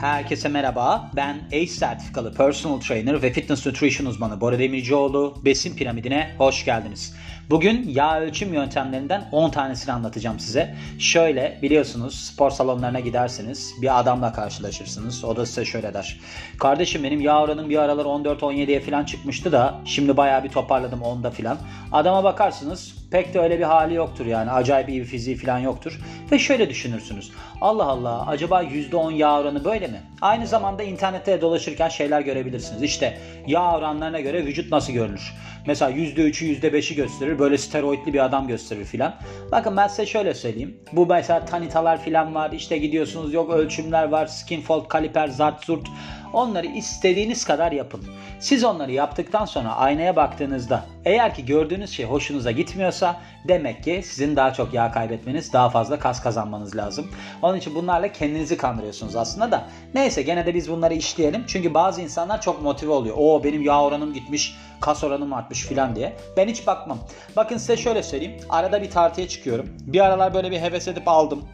Herkese merhaba. Ben ACE sertifikalı personal trainer ve fitness nutrition uzmanı Bora Demircioğlu. Besin piramidine hoş geldiniz. Bugün yağ ölçüm yöntemlerinden 10 tanesini anlatacağım size. Şöyle biliyorsunuz spor salonlarına gidersiniz. Bir adamla karşılaşırsınız. O da size şöyle der. Kardeşim benim yağ oranım bir aralar 14-17'ye falan çıkmıştı da şimdi bayağı bir toparladım 10'da falan. Adama bakarsınız pek de öyle bir hali yoktur yani. Acayip iyi bir fiziği falan yoktur. Ve şöyle düşünürsünüz. Allah Allah acaba %10 yağ oranı böyle mi? Aynı zamanda internette dolaşırken şeyler görebilirsiniz. İşte yağ oranlarına göre vücut nasıl görünür? Mesela %3'ü %5'i gösterir. Böyle steroidli bir adam gösterir filan. Bakın ben size şöyle söyleyeyim. Bu mesela tanitalar filan var. İşte gidiyorsunuz yok ölçümler var. Skin fold, kaliper, zart, zurt. Onları istediğiniz kadar yapın. Siz onları yaptıktan sonra aynaya baktığınızda eğer ki gördüğünüz şey hoşunuza gitmiyorsa demek ki sizin daha çok yağ kaybetmeniz, daha fazla kas kazanmanız lazım. Onun için bunlarla kendinizi kandırıyorsunuz aslında da. Neyse gene de biz bunları işleyelim. Çünkü bazı insanlar çok motive oluyor. O benim yağ oranım gitmiş, kas oranım artmış filan diye. Ben hiç bakmam. Bakın size şöyle söyleyeyim. Arada bir tartıya çıkıyorum. Bir aralar böyle bir heves edip aldım.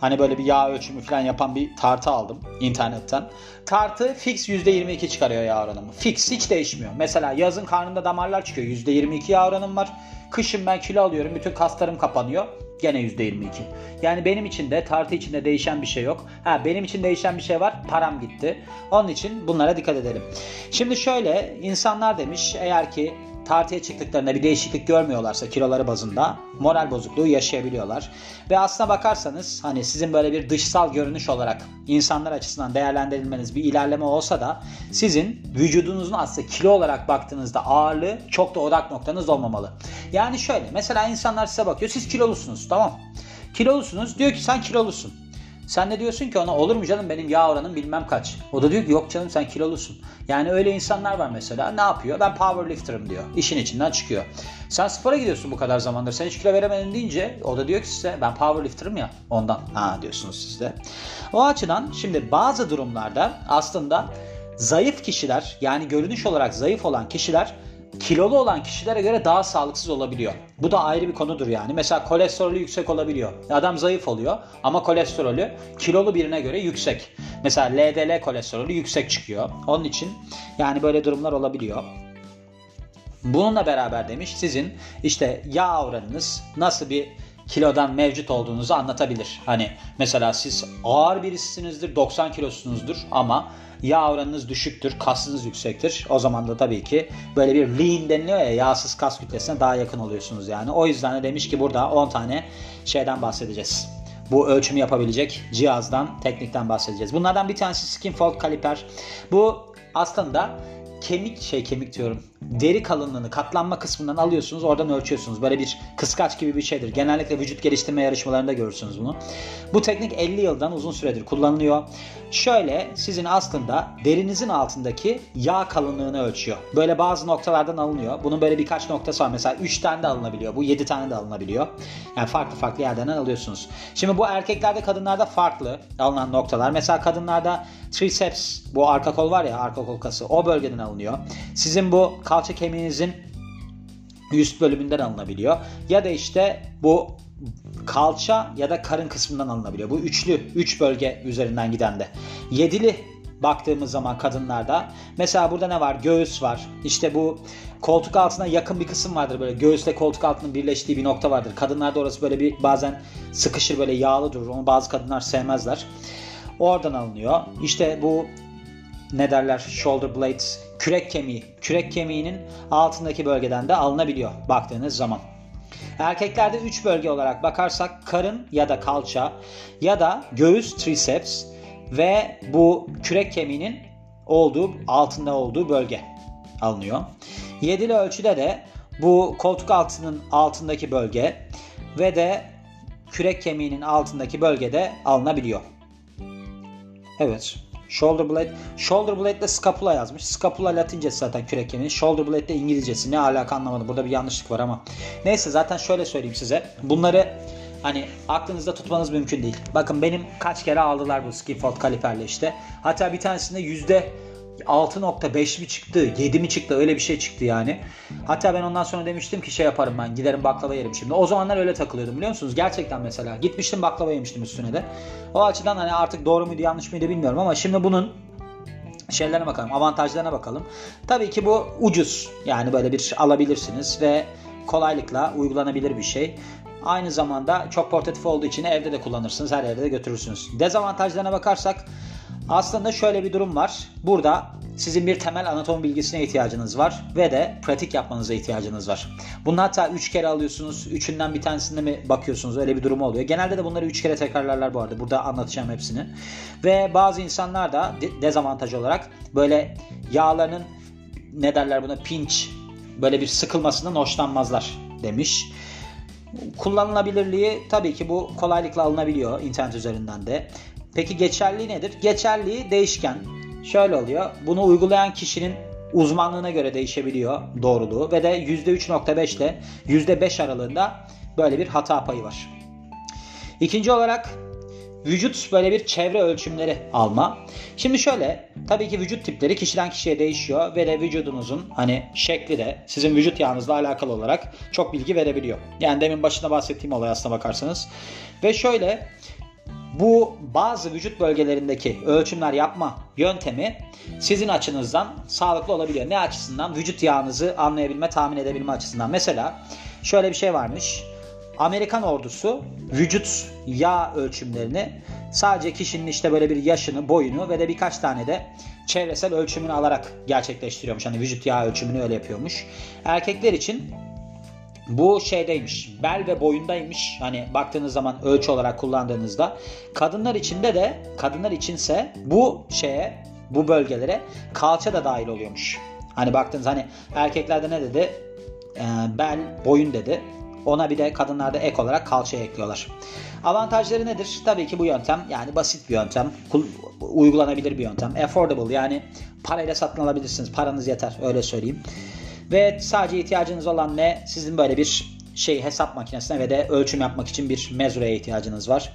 Hani böyle bir yağ ölçümü falan yapan bir tartı aldım internetten. Tartı fix %22 çıkarıyor yağ oranımı. Fix hiç değişmiyor. Mesela yazın karnımda damarlar çıkıyor. %22 yağ oranım var. Kışın ben kilo alıyorum. Bütün kaslarım kapanıyor. Gene %22. Yani benim için de tartı içinde değişen bir şey yok. Ha benim için değişen bir şey var. Param gitti. Onun için bunlara dikkat edelim. Şimdi şöyle insanlar demiş eğer ki tartıya çıktıklarında bir değişiklik görmüyorlarsa kiloları bazında moral bozukluğu yaşayabiliyorlar. Ve aslına bakarsanız hani sizin böyle bir dışsal görünüş olarak insanlar açısından değerlendirilmeniz bir ilerleme olsa da sizin vücudunuzun aslında kilo olarak baktığınızda ağırlığı çok da odak noktanız olmamalı. Yani şöyle mesela insanlar size bakıyor siz kilolusunuz tamam. Kilolusunuz diyor ki sen kilolusun. Sen de diyorsun ki ona olur mu canım benim yağ oranım bilmem kaç. O da diyor ki yok canım sen kilolusun. Yani öyle insanlar var mesela ne yapıyor? Ben powerlifter'ım diyor. İşin içinden çıkıyor. Sen spora gidiyorsun bu kadar zamandır. Sen hiç kilo veremedin deyince o da diyor ki size ben powerlifter'ım ya ondan. Ha diyorsunuz siz de. O açıdan şimdi bazı durumlarda aslında zayıf kişiler yani görünüş olarak zayıf olan kişiler kilolu olan kişilere göre daha sağlıksız olabiliyor. Bu da ayrı bir konudur yani. Mesela kolesterolü yüksek olabiliyor. Adam zayıf oluyor ama kolesterolü kilolu birine göre yüksek. Mesela LDL kolesterolü yüksek çıkıyor. Onun için yani böyle durumlar olabiliyor. Bununla beraber demiş sizin işte yağ oranınız nasıl bir kilodan mevcut olduğunuzu anlatabilir. Hani mesela siz ağır birisisinizdir, 90 kilosunuzdur ama yağ oranınız düşüktür, kasınız yüksektir. O zaman da tabii ki böyle bir lean deniliyor ya yağsız kas kütlesine daha yakın oluyorsunuz yani. O yüzden de demiş ki burada 10 tane şeyden bahsedeceğiz. Bu ölçümü yapabilecek cihazdan, teknikten bahsedeceğiz. Bunlardan bir tanesi skin fold kaliper. Bu aslında kemik şey kemik diyorum. Deri kalınlığını katlanma kısmından alıyorsunuz oradan ölçüyorsunuz. Böyle bir kıskaç gibi bir şeydir. Genellikle vücut geliştirme yarışmalarında görürsünüz bunu. Bu teknik 50 yıldan uzun süredir kullanılıyor. Şöyle sizin aslında derinizin altındaki yağ kalınlığını ölçüyor. Böyle bazı noktalardan alınıyor. Bunun böyle birkaç noktası var. Mesela 3 tane de alınabiliyor. Bu 7 tane de alınabiliyor. Yani farklı farklı yerlerden alıyorsunuz. Şimdi bu erkeklerde kadınlarda farklı alınan noktalar. Mesela kadınlarda triceps bu arka kol var ya arka kol kası o bölgeden alınıyor. Sizin bu kalça kemiğinizin üst bölümünden alınabiliyor. Ya da işte bu kalça ya da karın kısmından alınabiliyor. Bu üçlü, üç bölge üzerinden giden de. Yedili baktığımız zaman kadınlarda mesela burada ne var? Göğüs var. İşte bu koltuk altına yakın bir kısım vardır böyle göğüsle koltuk altının birleştiği bir nokta vardır. Kadınlarda orası böyle bir bazen sıkışır böyle yağlı durur. Onu bazı kadınlar sevmezler. Oradan alınıyor. İşte bu ne derler shoulder blades kürek kemiği. Kürek kemiğinin altındaki bölgeden de alınabiliyor baktığınız zaman. Erkeklerde 3 bölge olarak bakarsak karın ya da kalça ya da göğüs triceps ve bu kürek kemiğinin olduğu altında olduğu bölge alınıyor. Yedili ölçüde de bu koltuk altının altındaki bölge ve de kürek kemiğinin altındaki bölgede alınabiliyor. Evet. Shoulder blade. Shoulder blade ile scapula yazmış. Scapula latincesi zaten kürek kemiği. Shoulder blade de İngilizcesi. Ne alaka anlamadım. Burada bir yanlışlık var ama. Neyse zaten şöyle söyleyeyim size. Bunları hani aklınızda tutmanız mümkün değil. Bakın benim kaç kere aldılar bu skin fold kaliperle işte. Hatta bir tanesinde yüzde 6.5 mi çıktı 7 mi çıktı öyle bir şey çıktı yani. Hatta ben ondan sonra demiştim ki şey yaparım ben giderim baklava yerim şimdi. O zamanlar öyle takılıyordum biliyor musunuz? Gerçekten mesela gitmiştim baklava yemiştim üstüne de. O açıdan hani artık doğru muydu yanlış mıydı bilmiyorum ama şimdi bunun şeylerine bakalım avantajlarına bakalım. Tabii ki bu ucuz yani böyle bir alabilirsiniz ve kolaylıkla uygulanabilir bir şey. Aynı zamanda çok portatif olduğu için evde de kullanırsınız, her yerde de götürürsünüz. Dezavantajlarına bakarsak aslında şöyle bir durum var. Burada sizin bir temel anatomi bilgisine ihtiyacınız var ve de pratik yapmanıza ihtiyacınız var. Bunu hatta 3 kere alıyorsunuz. Üçünden bir tanesinde mi bakıyorsunuz? Öyle bir durum oluyor. Genelde de bunları 3 kere tekrarlarlar bu arada. Burada anlatacağım hepsini. Ve bazı insanlar da dezavantaj olarak böyle yağlarının ne derler buna pinch böyle bir sıkılmasından hoşlanmazlar demiş. Kullanılabilirliği tabii ki bu kolaylıkla alınabiliyor internet üzerinden de. Peki geçerliği nedir? Geçerliği değişken. Şöyle oluyor. Bunu uygulayan kişinin uzmanlığına göre değişebiliyor doğruluğu ve de %3.5 ile %5 aralığında böyle bir hata payı var. İkinci olarak vücut böyle bir çevre ölçümleri alma. Şimdi şöyle tabii ki vücut tipleri kişiden kişiye değişiyor ve de vücudunuzun hani şekli de sizin vücut yağınızla alakalı olarak çok bilgi verebiliyor. Yani demin başında bahsettiğim olay aslına bakarsanız. Ve şöyle bu bazı vücut bölgelerindeki ölçümler yapma yöntemi sizin açınızdan sağlıklı olabiliyor. Ne açısından? Vücut yağınızı anlayabilme, tahmin edebilme açısından. Mesela şöyle bir şey varmış. Amerikan ordusu vücut yağ ölçümlerini sadece kişinin işte böyle bir yaşını, boyunu ve de birkaç tane de çevresel ölçümünü alarak gerçekleştiriyormuş. Hani vücut yağ ölçümünü öyle yapıyormuş. Erkekler için bu şeydeymiş. Bel ve boyundaymış. Hani baktığınız zaman ölçü olarak kullandığınızda. Kadınlar içinde de kadınlar içinse bu şeye bu bölgelere kalça da dahil oluyormuş. Hani baktığınız hani erkeklerde ne dedi? Ee, bel, boyun dedi. Ona bir de kadınlarda ek olarak kalça ekliyorlar. Avantajları nedir? Tabii ki bu yöntem yani basit bir yöntem. Uygulanabilir bir yöntem. Affordable yani parayla satın alabilirsiniz. Paranız yeter öyle söyleyeyim. Ve sadece ihtiyacınız olan ne? Sizin böyle bir şey hesap makinesine ve de ölçüm yapmak için bir mezuraya ihtiyacınız var.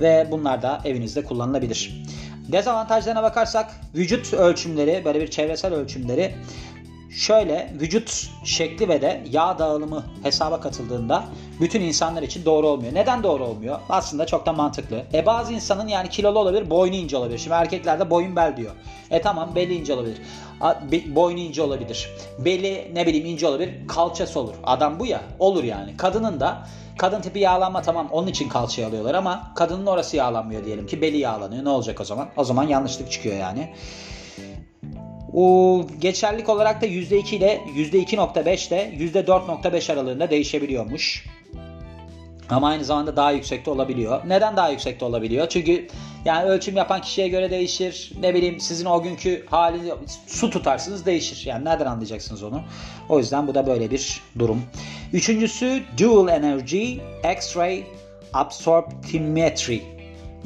Ve bunlar da evinizde kullanılabilir. Dezavantajlarına bakarsak vücut ölçümleri böyle bir çevresel ölçümleri Şöyle vücut şekli ve de yağ dağılımı hesaba katıldığında bütün insanlar için doğru olmuyor. Neden doğru olmuyor? Aslında çok da mantıklı. E bazı insanın yani kilolu olabilir, boynu ince olabilir. Şimdi erkeklerde boyun bel diyor. E tamam beli ince olabilir. Boynu ince olabilir. Beli ne bileyim ince olabilir. Kalçası olur. Adam bu ya. Olur yani. Kadının da Kadın tipi yağlanma tamam onun için kalçayı alıyorlar ama kadının orası yağlanmıyor diyelim ki beli yağlanıyor. Ne olacak o zaman? O zaman yanlışlık çıkıyor yani. O geçerlik olarak da %2 ile %2.5 ile %4.5 aralığında değişebiliyormuş. Ama aynı zamanda daha yüksekte olabiliyor. Neden daha yüksekte olabiliyor? Çünkü yani ölçüm yapan kişiye göre değişir. Ne bileyim sizin o günkü haliniz su tutarsınız değişir. Yani nereden anlayacaksınız onu? O yüzden bu da böyle bir durum. Üçüncüsü Dual Energy X-Ray Absorptimetry.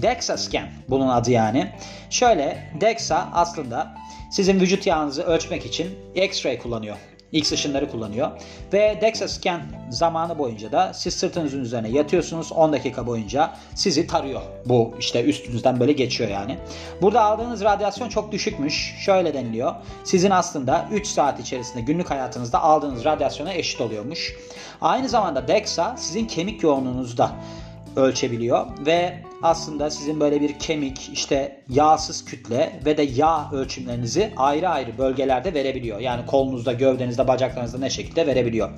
DEXA scan bunun adı yani. Şöyle DEXA aslında sizin vücut yağınızı ölçmek için X-ray kullanıyor. X ışınları kullanıyor. Ve DEXA scan zamanı boyunca da siz sırtınızın üzerine yatıyorsunuz. 10 dakika boyunca sizi tarıyor. Bu işte üstünüzden böyle geçiyor yani. Burada aldığınız radyasyon çok düşükmüş. Şöyle deniliyor. Sizin aslında 3 saat içerisinde günlük hayatınızda aldığınız radyasyona eşit oluyormuş. Aynı zamanda DEXA sizin kemik yoğunluğunuzda ölçebiliyor ve aslında sizin böyle bir kemik, işte yağsız kütle ve de yağ ölçümlerinizi ayrı ayrı bölgelerde verebiliyor. Yani kolunuzda, gövdenizde, bacaklarınızda ne şekilde verebiliyor.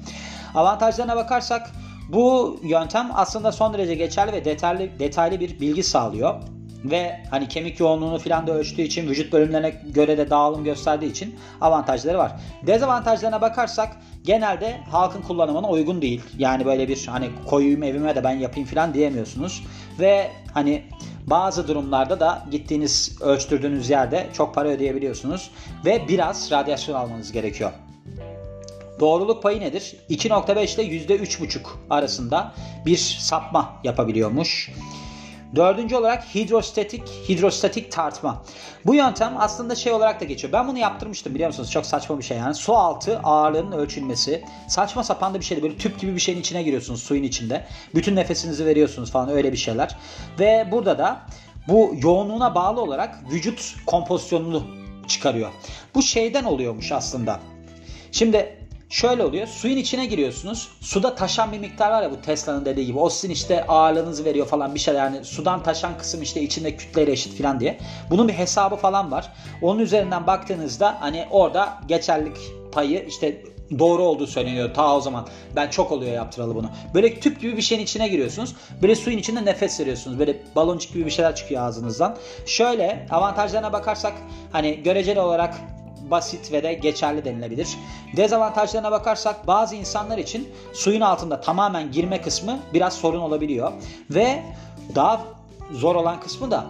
Avantajlarına bakarsak bu yöntem aslında son derece geçerli ve detaylı, detaylı bir bilgi sağlıyor. Ve hani kemik yoğunluğunu filan da ölçtüğü için vücut bölümlerine göre de dağılım gösterdiği için avantajları var. Dezavantajlarına bakarsak genelde halkın kullanımına uygun değil. Yani böyle bir hani koyayım evime de ben yapayım filan diyemiyorsunuz. Ve hani bazı durumlarda da gittiğiniz ölçtürdüğünüz yerde çok para ödeyebiliyorsunuz. Ve biraz radyasyon almanız gerekiyor. Doğruluk payı nedir? 2.5 ile %3.5 arasında bir sapma yapabiliyormuş. Dördüncü olarak hidrostatik hidrostatik tartma. Bu yöntem aslında şey olarak da geçiyor. Ben bunu yaptırmıştım biliyor musunuz? Çok saçma bir şey yani. Su altı ağırlığının ölçülmesi. Saçma sapan da bir şeydi. Böyle tüp gibi bir şeyin içine giriyorsunuz suyun içinde. Bütün nefesinizi veriyorsunuz falan öyle bir şeyler. Ve burada da bu yoğunluğuna bağlı olarak vücut kompozisyonunu çıkarıyor. Bu şeyden oluyormuş aslında. Şimdi şöyle oluyor. Suyun içine giriyorsunuz. Suda taşan bir miktar var ya bu Tesla'nın dediği gibi. O sizin işte ağırlığınızı veriyor falan bir şey. Yani sudan taşan kısım işte içinde kütleyle eşit falan diye. Bunun bir hesabı falan var. Onun üzerinden baktığınızda hani orada geçerlik payı işte doğru olduğu söyleniyor ta o zaman. Ben çok oluyor yaptıralı bunu. Böyle tüp gibi bir şeyin içine giriyorsunuz. Böyle suyun içinde nefes veriyorsunuz. Böyle baloncuk gibi bir şeyler çıkıyor ağzınızdan. Şöyle avantajlarına bakarsak hani göreceli olarak basit ve de geçerli denilebilir. Dezavantajlarına bakarsak bazı insanlar için suyun altında tamamen girme kısmı biraz sorun olabiliyor. Ve daha zor olan kısmı da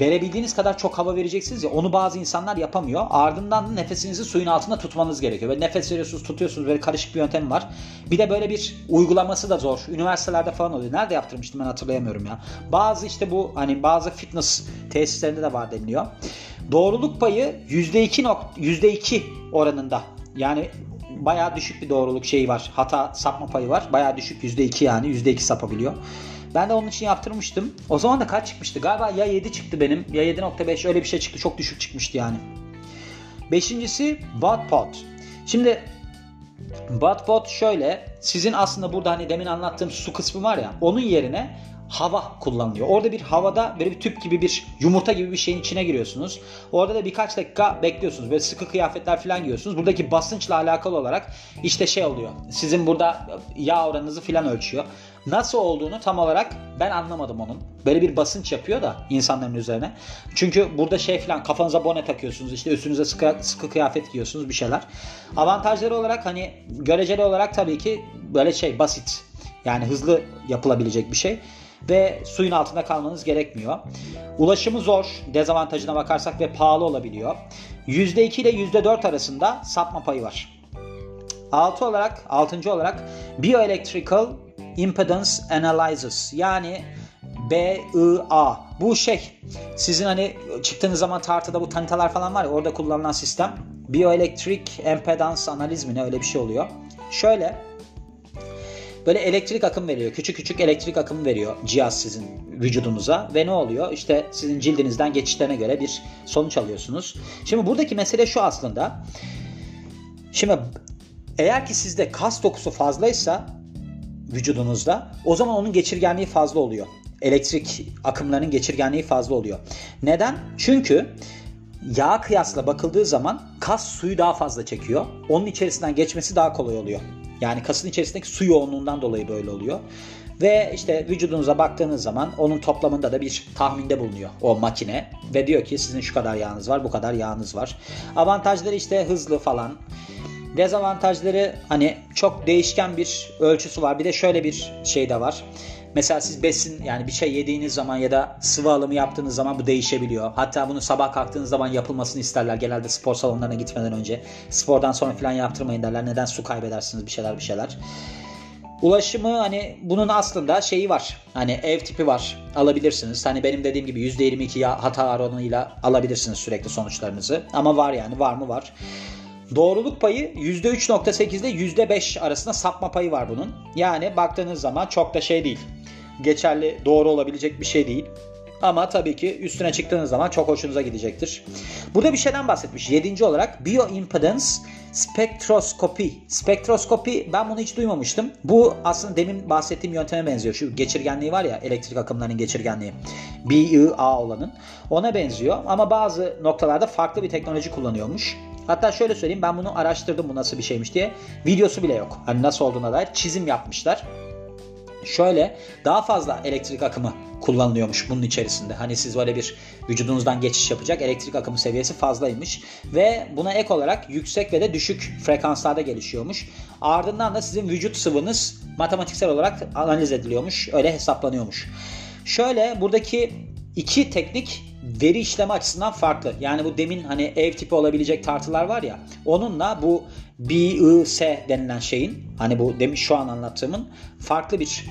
verebildiğiniz kadar çok hava vereceksiniz ya onu bazı insanlar yapamıyor. Ardından da nefesinizi suyun altında tutmanız gerekiyor. Böyle nefes veriyorsunuz tutuyorsunuz böyle karışık bir yöntem var. Bir de böyle bir uygulaması da zor. Üniversitelerde falan oluyor. Nerede yaptırmıştım ben hatırlayamıyorum ya. Bazı işte bu hani bazı fitness tesislerinde de var deniliyor. Doğruluk payı %2, %2 oranında. Yani bayağı düşük bir doğruluk şeyi var. Hata sapma payı var. Bayağı düşük %2 yani %2 sapabiliyor. Ben de onun için yaptırmıştım. O zaman da kaç çıkmıştı? Galiba ya 7 çıktı benim ya 7.5 öyle bir şey çıktı. Çok düşük çıkmıştı yani. Beşincisi Wattpot. Şimdi Wattpot şöyle. Sizin aslında burada hani demin anlattığım su kısmı var ya onun yerine hava kullanılıyor. Orada bir havada böyle bir tüp gibi bir yumurta gibi bir şeyin içine giriyorsunuz. Orada da birkaç dakika bekliyorsunuz. Böyle sıkı kıyafetler falan giyiyorsunuz. Buradaki basınçla alakalı olarak işte şey oluyor. Sizin burada yağ oranınızı falan ölçüyor. Nasıl olduğunu tam olarak ben anlamadım onun. Böyle bir basınç yapıyor da insanların üzerine. Çünkü burada şey falan kafanıza bone takıyorsunuz. işte üstünüze sıkı, sıkı kıyafet giyiyorsunuz bir şeyler. Avantajları olarak hani göreceli olarak tabii ki böyle şey basit. Yani hızlı yapılabilecek bir şey ve suyun altında kalmanız gerekmiyor. Ulaşımı zor dezavantajına bakarsak ve pahalı olabiliyor. %2 ile %4 arasında sapma payı var. 6 olarak 6. olarak Bioelectrical Impedance Analysis yani BIA. Bu şey sizin hani çıktığınız zaman tartıda bu tanitalar falan var ya orada kullanılan sistem. Bioelectric Impedance Analiz mi ne öyle bir şey oluyor. Şöyle Böyle elektrik akım veriyor. Küçük küçük elektrik akımı veriyor cihaz sizin vücudunuza. Ve ne oluyor? İşte sizin cildinizden geçişlerine göre bir sonuç alıyorsunuz. Şimdi buradaki mesele şu aslında. Şimdi eğer ki sizde kas dokusu fazlaysa vücudunuzda o zaman onun geçirgenliği fazla oluyor. Elektrik akımlarının geçirgenliği fazla oluyor. Neden? Çünkü yağ kıyasla bakıldığı zaman kas suyu daha fazla çekiyor. Onun içerisinden geçmesi daha kolay oluyor. Yani kasın içerisindeki su yoğunluğundan dolayı böyle oluyor. Ve işte vücudunuza baktığınız zaman onun toplamında da bir tahminde bulunuyor o makine. Ve diyor ki sizin şu kadar yağınız var, bu kadar yağınız var. Avantajları işte hızlı falan. Dezavantajları hani çok değişken bir ölçüsü var. Bir de şöyle bir şey de var. Mesela siz besin yani bir şey yediğiniz zaman ya da sıvı alımı yaptığınız zaman bu değişebiliyor. Hatta bunu sabah kalktığınız zaman yapılmasını isterler. Genelde spor salonlarına gitmeden önce. Spordan sonra falan yaptırmayın derler. Neden su kaybedersiniz bir şeyler bir şeyler. Ulaşımı hani bunun aslında şeyi var. Hani ev tipi var. Alabilirsiniz. Hani benim dediğim gibi %22 hata oranıyla alabilirsiniz sürekli sonuçlarınızı. Ama var yani var mı var. Doğruluk payı %3.8 ile %5 arasında sapma payı var bunun. Yani baktığınız zaman çok da şey değil geçerli doğru olabilecek bir şey değil. Ama tabii ki üstüne çıktığınız zaman çok hoşunuza gidecektir. Burada bir şeyden bahsetmiş. Yedinci olarak bioimpedance spektroskopi. Spektroskopi ben bunu hiç duymamıştım. Bu aslında demin bahsettiğim yönteme benziyor. Şu geçirgenliği var ya elektrik akımlarının geçirgenliği. BIA olanın. Ona benziyor ama bazı noktalarda farklı bir teknoloji kullanıyormuş. Hatta şöyle söyleyeyim ben bunu araştırdım bu nasıl bir şeymiş diye. Videosu bile yok. Hani nasıl olduğuna dair çizim yapmışlar. Şöyle daha fazla elektrik akımı kullanılıyormuş bunun içerisinde. Hani siz böyle bir vücudunuzdan geçiş yapacak elektrik akımı seviyesi fazlaymış. Ve buna ek olarak yüksek ve de düşük frekanslarda gelişiyormuş. Ardından da sizin vücut sıvınız matematiksel olarak analiz ediliyormuş. Öyle hesaplanıyormuş. Şöyle buradaki iki teknik veri işleme açısından farklı. Yani bu demin hani ev tipi olabilecek tartılar var ya onunla bu BIS denilen şeyin hani bu demin şu an anlattığımın farklı bir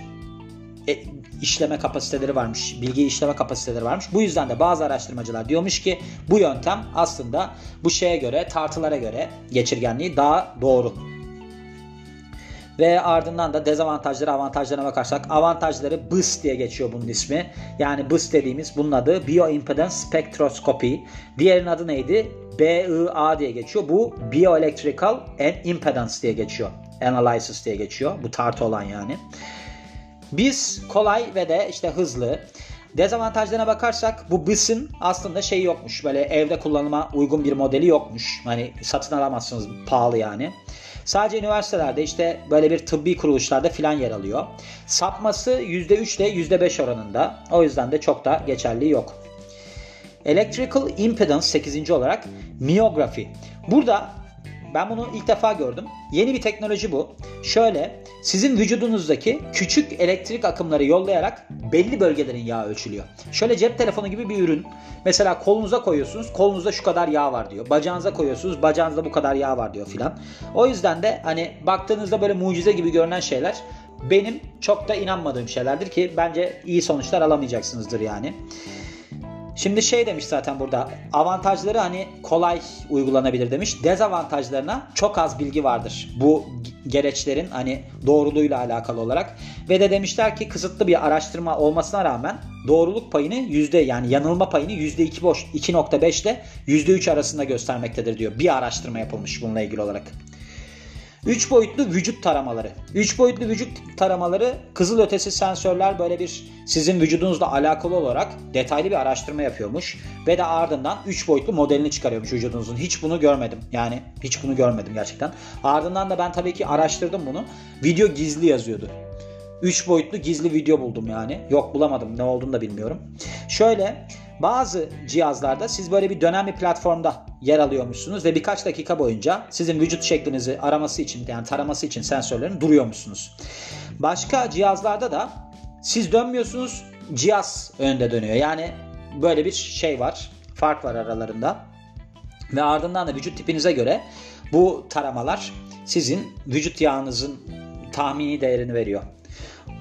e, işleme kapasiteleri varmış. Bilgi işleme kapasiteleri varmış. Bu yüzden de bazı araştırmacılar diyormuş ki bu yöntem aslında bu şeye göre tartılara göre geçirgenliği daha doğru. Ve ardından da dezavantajları avantajlarına bakarsak avantajları BIS diye geçiyor bunun ismi. Yani BIS dediğimiz bunun adı Bioimpedance Spectroscopy. Diğerinin adı neydi? BIA diye geçiyor. Bu Bioelectrical and Impedance diye geçiyor. Analysis diye geçiyor. Bu tartı olan yani. Biz kolay ve de işte hızlı. Dezavantajlarına bakarsak bu BIS'in aslında şey yokmuş. Böyle evde kullanıma uygun bir modeli yokmuş. Hani satın alamazsınız pahalı yani. Sadece üniversitelerde işte böyle bir tıbbi kuruluşlarda filan yer alıyor. Sapması %3 ile %5 oranında. O yüzden de çok da geçerli yok. Electrical Impedance 8. olarak miyografi. Burada ben bunu ilk defa gördüm. Yeni bir teknoloji bu. Şöyle sizin vücudunuzdaki küçük elektrik akımları yollayarak belli bölgelerin yağı ölçülüyor. Şöyle cep telefonu gibi bir ürün. Mesela kolunuza koyuyorsunuz. Kolunuzda şu kadar yağ var diyor. Bacağınıza koyuyorsunuz. Bacağınızda bu kadar yağ var diyor filan. O yüzden de hani baktığınızda böyle mucize gibi görünen şeyler benim çok da inanmadığım şeylerdir ki bence iyi sonuçlar alamayacaksınızdır yani. Şimdi şey demiş zaten burada avantajları hani kolay uygulanabilir demiş. Dezavantajlarına çok az bilgi vardır. Bu gereçlerin hani doğruluğuyla alakalı olarak. Ve de demişler ki kısıtlı bir araştırma olmasına rağmen doğruluk payını yüzde yani yanılma payını yüzde iki boş 2.5 ile yüzde 3 arasında göstermektedir diyor. Bir araştırma yapılmış bununla ilgili olarak. 3 boyutlu vücut taramaları. 3 boyutlu vücut taramaları kızıl ötesi sensörler böyle bir sizin vücudunuzla alakalı olarak detaylı bir araştırma yapıyormuş. Ve de ardından 3 boyutlu modelini çıkarıyormuş vücudunuzun. Hiç bunu görmedim. Yani hiç bunu görmedim gerçekten. Ardından da ben tabii ki araştırdım bunu. Video gizli yazıyordu. 3 boyutlu gizli video buldum yani. Yok bulamadım ne olduğunu da bilmiyorum. Şöyle bazı cihazlarda siz böyle bir dönem bir platformda yer alıyormuşsunuz ve birkaç dakika boyunca sizin vücut şeklinizi araması için yani taraması için sensörlerin duruyormuşsunuz. Başka cihazlarda da siz dönmüyorsunuz cihaz önde dönüyor. Yani böyle bir şey var. Fark var aralarında. Ve ardından da vücut tipinize göre bu taramalar sizin vücut yağınızın tahmini değerini veriyor.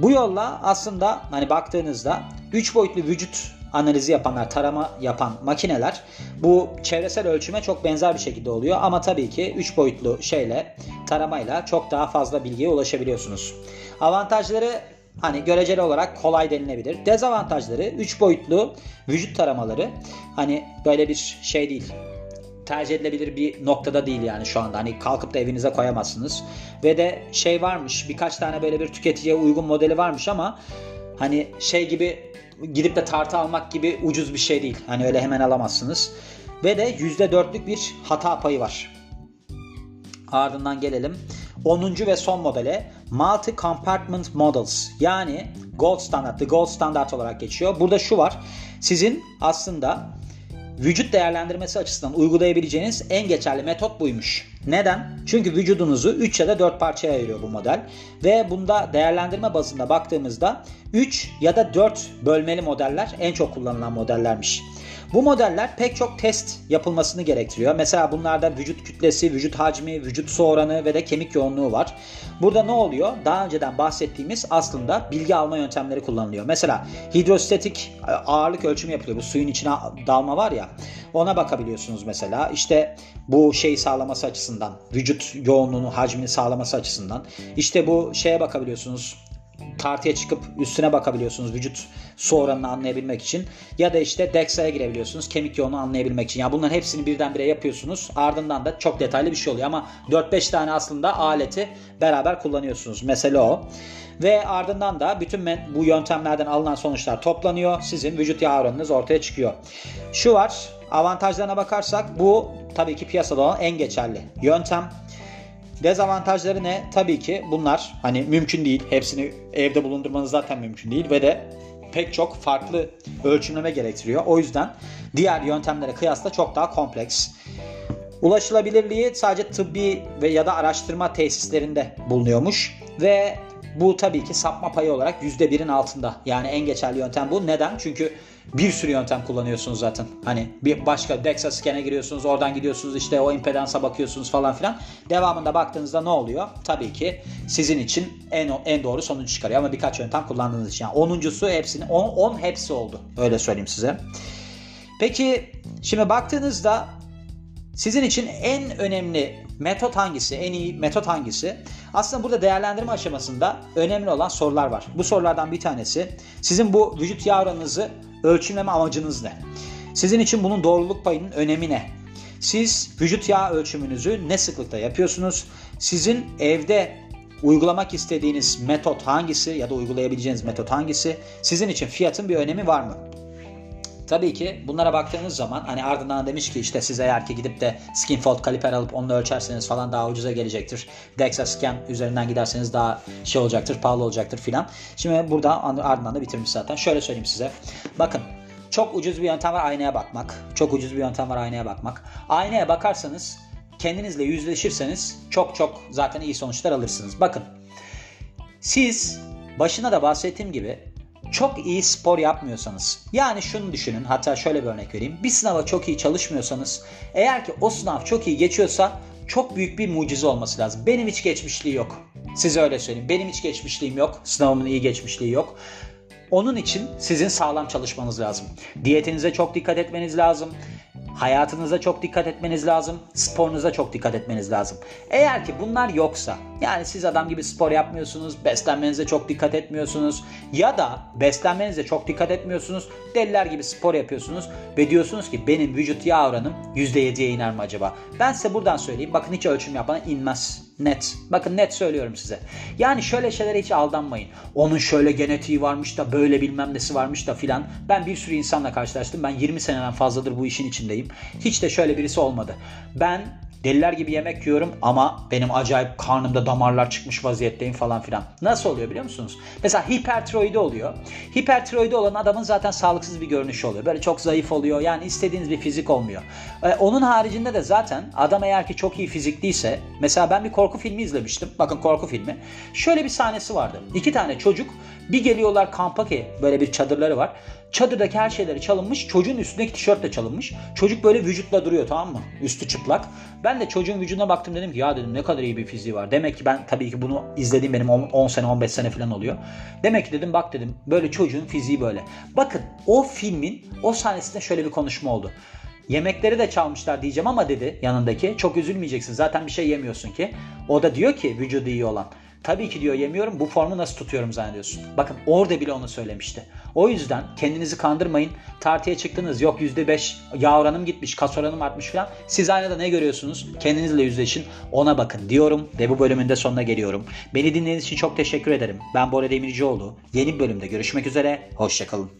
Bu yolla aslında hani baktığınızda 3 boyutlu vücut analizi yapanlar, tarama yapan makineler bu çevresel ölçüme çok benzer bir şekilde oluyor. Ama tabii ki 3 boyutlu şeyle, taramayla çok daha fazla bilgiye ulaşabiliyorsunuz. Avantajları hani göreceli olarak kolay denilebilir. Dezavantajları 3 boyutlu vücut taramaları hani böyle bir şey değil tercih edilebilir bir noktada değil yani şu anda. Hani kalkıp da evinize koyamazsınız. Ve de şey varmış birkaç tane böyle bir tüketiciye uygun modeli varmış ama hani şey gibi gidip de tartı almak gibi ucuz bir şey değil. Hani öyle hemen alamazsınız. Ve de %4'lük bir hata payı var. Ardından gelelim 10. ve son modele Multi Compartment Models yani Gold Standard, The Gold Standard olarak geçiyor. Burada şu var. Sizin aslında vücut değerlendirmesi açısından uygulayabileceğiniz en geçerli metot buymuş. Neden? Çünkü vücudunuzu 3 ya da 4 parçaya ayırıyor bu model. Ve bunda değerlendirme bazında baktığımızda 3 ya da 4 bölmeli modeller en çok kullanılan modellermiş. Bu modeller pek çok test yapılmasını gerektiriyor. Mesela bunlarda vücut kütlesi, vücut hacmi, vücut su oranı ve de kemik yoğunluğu var. Burada ne oluyor? Daha önceden bahsettiğimiz aslında bilgi alma yöntemleri kullanılıyor. Mesela hidrostatik e, ağırlık ölçümü yapılıyor. Bu suyun içine dalma var ya. Ona bakabiliyorsunuz mesela. İşte bu şeyi sağlaması açısından, vücut yoğunluğunu, hacmini sağlaması açısından. İşte bu şeye bakabiliyorsunuz tartıya çıkıp üstüne bakabiliyorsunuz vücut su oranını anlayabilmek için. Ya da işte DEXA'ya girebiliyorsunuz kemik yoğunu anlayabilmek için. Yani bunların hepsini birdenbire yapıyorsunuz. Ardından da çok detaylı bir şey oluyor ama 4-5 tane aslında aleti beraber kullanıyorsunuz. Mesele o. Ve ardından da bütün bu yöntemlerden alınan sonuçlar toplanıyor. Sizin vücut yağ oranınız ortaya çıkıyor. Şu var avantajlarına bakarsak bu tabii ki piyasada olan en geçerli yöntem. Dezavantajları ne? Tabii ki bunlar hani mümkün değil. Hepsini evde bulundurmanız zaten mümkün değil ve de pek çok farklı ölçümleme gerektiriyor. O yüzden diğer yöntemlere kıyasla çok daha kompleks. Ulaşılabilirliği sadece tıbbi ve ya da araştırma tesislerinde bulunuyormuş ve bu tabii ki sapma payı olarak %1'in altında. Yani en geçerli yöntem bu. Neden? Çünkü bir sürü yöntem kullanıyorsunuz zaten. Hani bir başka DEXA scan'e giriyorsunuz, oradan gidiyorsunuz işte o impedansa bakıyorsunuz falan filan. Devamında baktığınızda ne oluyor? Tabii ki sizin için en en doğru sonucu çıkarıyor ama birkaç yöntem kullandığınız için. Yani 10'uncusu hepsini 10 10 hepsi oldu. Öyle söyleyeyim size. Peki şimdi baktığınızda sizin için en önemli metot hangisi? En iyi metot hangisi? Aslında burada değerlendirme aşamasında önemli olan sorular var. Bu sorulardan bir tanesi sizin bu vücut yağ oranınızı ölçümleme amacınız ne? Sizin için bunun doğruluk payının önemi ne? Siz vücut yağ ölçümünüzü ne sıklıkta yapıyorsunuz? Sizin evde uygulamak istediğiniz metot hangisi ya da uygulayabileceğiniz metot hangisi? Sizin için fiyatın bir önemi var mı? Tabii ki bunlara baktığınız zaman hani ardından demiş ki işte siz eğer ki gidip de Skinfold kaliper alıp onunla ölçerseniz falan daha ucuza gelecektir. DEXA scan üzerinden giderseniz daha şey olacaktır, pahalı olacaktır filan. Şimdi burada ardından da bitirmiş zaten. Şöyle söyleyeyim size. Bakın çok ucuz bir yöntem var aynaya bakmak. Çok ucuz bir yöntem var aynaya bakmak. Aynaya bakarsanız kendinizle yüzleşirseniz çok çok zaten iyi sonuçlar alırsınız. Bakın siz başına da bahsettiğim gibi çok iyi spor yapmıyorsanız yani şunu düşünün hatta şöyle bir örnek vereyim. Bir sınava çok iyi çalışmıyorsanız eğer ki o sınav çok iyi geçiyorsa çok büyük bir mucize olması lazım. Benim hiç geçmişliği yok. Size öyle söyleyeyim. Benim hiç geçmişliğim yok. Sınavımın iyi geçmişliği yok. Onun için sizin sağlam çalışmanız lazım. Diyetinize çok dikkat etmeniz lazım. Hayatınıza çok dikkat etmeniz lazım. Sporunuza çok dikkat etmeniz lazım. Eğer ki bunlar yoksa yani siz adam gibi spor yapmıyorsunuz, beslenmenize çok dikkat etmiyorsunuz ya da beslenmenize çok dikkat etmiyorsunuz, deliler gibi spor yapıyorsunuz ve diyorsunuz ki benim vücut yağ oranım %7'ye iner mi acaba? Ben size buradan söyleyeyim. Bakın hiç ölçüm yapmadan inmez. Net. Bakın net söylüyorum size. Yani şöyle şeylere hiç aldanmayın. Onun şöyle genetiği varmış da böyle bilmem nesi varmış da filan. Ben bir sürü insanla karşılaştım. Ben 20 seneden fazladır bu işin içindeyim. Hiç de şöyle birisi olmadı. Ben Deliler gibi yemek yiyorum ama benim acayip karnımda damarlar çıkmış vaziyetteyim falan filan. Nasıl oluyor biliyor musunuz? Mesela hipertiroidi oluyor. Hipertiroidi olan adamın zaten sağlıksız bir görünüşü oluyor. Böyle çok zayıf oluyor. Yani istediğiniz bir fizik olmuyor. Ee, onun haricinde de zaten adam eğer ki çok iyi fizikliyse mesela ben bir korku filmi izlemiştim. Bakın korku filmi. Şöyle bir sahnesi vardı. İki tane çocuk bir geliyorlar kampa ki böyle bir çadırları var. Çadırdaki her şeyleri çalınmış. Çocuğun üstündeki tişört de çalınmış. Çocuk böyle vücutla duruyor tamam mı? Üstü çıplak. Ben de çocuğun vücuduna baktım dedim ki ya dedim ne kadar iyi bir fiziği var. Demek ki ben tabii ki bunu izlediğim benim 10 sene 15 sene falan oluyor. Demek ki dedim bak dedim böyle çocuğun fiziği böyle. Bakın o filmin o sahnesinde şöyle bir konuşma oldu. Yemekleri de çalmışlar diyeceğim ama dedi yanındaki. Çok üzülmeyeceksin zaten bir şey yemiyorsun ki. O da diyor ki vücudu iyi olan. Tabii ki diyor yemiyorum bu formu nasıl tutuyorum zannediyorsun. Bakın orada bile onu söylemişti. O yüzden kendinizi kandırmayın. Tartıya çıktınız yok %5 yağ oranım gitmiş kas oranım artmış falan. Siz aynada ne görüyorsunuz? Kendinizle yüzleşin ona bakın diyorum ve bu bölümün de sonuna geliyorum. Beni dinlediğiniz için çok teşekkür ederim. Ben Bora Demircioğlu. Yeni bir bölümde görüşmek üzere. Hoşçakalın.